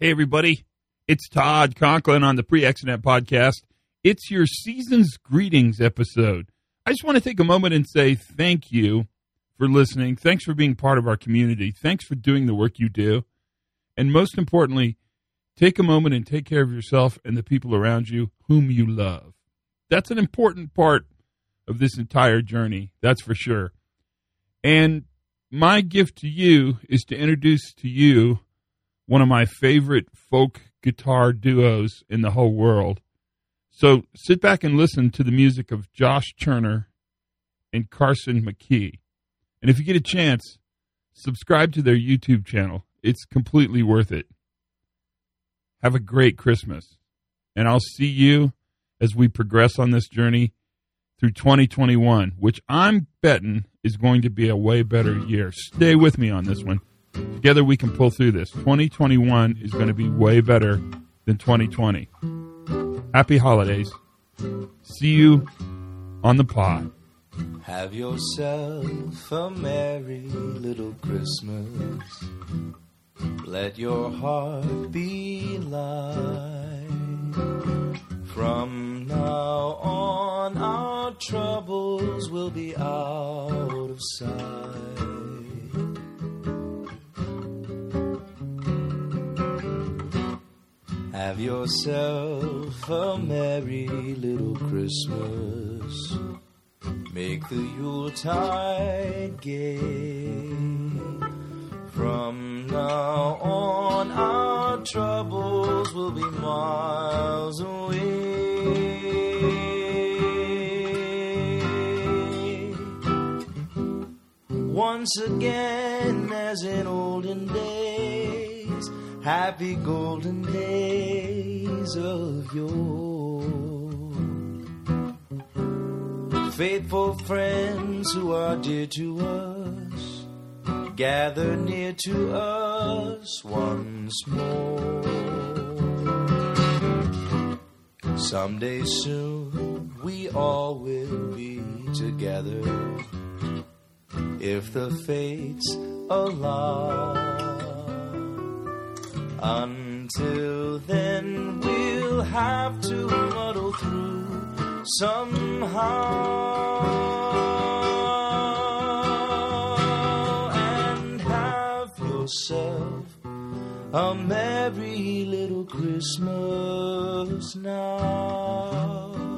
Hey, everybody. It's Todd Conklin on the Pre Accident Podcast. It's your season's greetings episode. I just want to take a moment and say thank you for listening. Thanks for being part of our community. Thanks for doing the work you do. And most importantly, take a moment and take care of yourself and the people around you whom you love. That's an important part of this entire journey, that's for sure. And my gift to you is to introduce to you one of my favorite folk guitar duos in the whole world. So sit back and listen to the music of Josh Turner and Carson McKee. And if you get a chance, subscribe to their YouTube channel. It's completely worth it. Have a great Christmas. And I'll see you as we progress on this journey through 2021, which I'm betting is going to be a way better year. Stay with me on this one. Together we can pull through this. 2021 is going to be way better than 2020. Happy holidays. See you on the pod. Have yourself a merry little Christmas. Let your heart be light. From now on, our troubles will be out of sight. Have yourself a merry little Christmas. Make the Yuletide gay. From now on, our troubles will be miles away. Once again, as in olden days, happy golden days of yore. Faithful friends who are dear to us, gather near to us once more. Someday soon we all will be together if the fates allow. Until then, we'll have to muddle through somehow and have yourself a merry little Christmas now.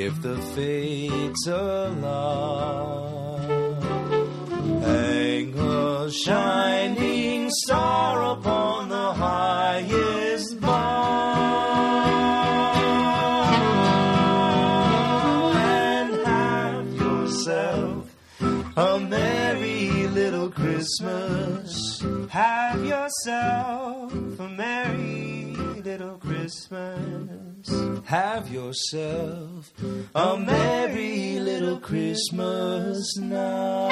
if the fates allow. Hang a shining star upon the highest bough and have yourself a merry little Christmas. Have yourself a merry little Christmas. Have yourself a merry little Christmas now.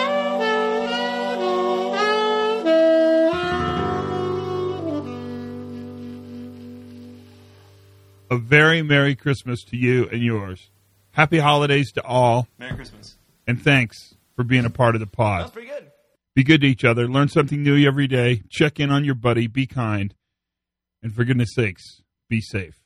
A very Merry Christmas to you and yours. Happy holidays to all, Merry Christmas. and thanks for being a part of the pod. Be good to each other. Learn something new every day. Check in on your buddy. Be kind. And for goodness sakes, be safe.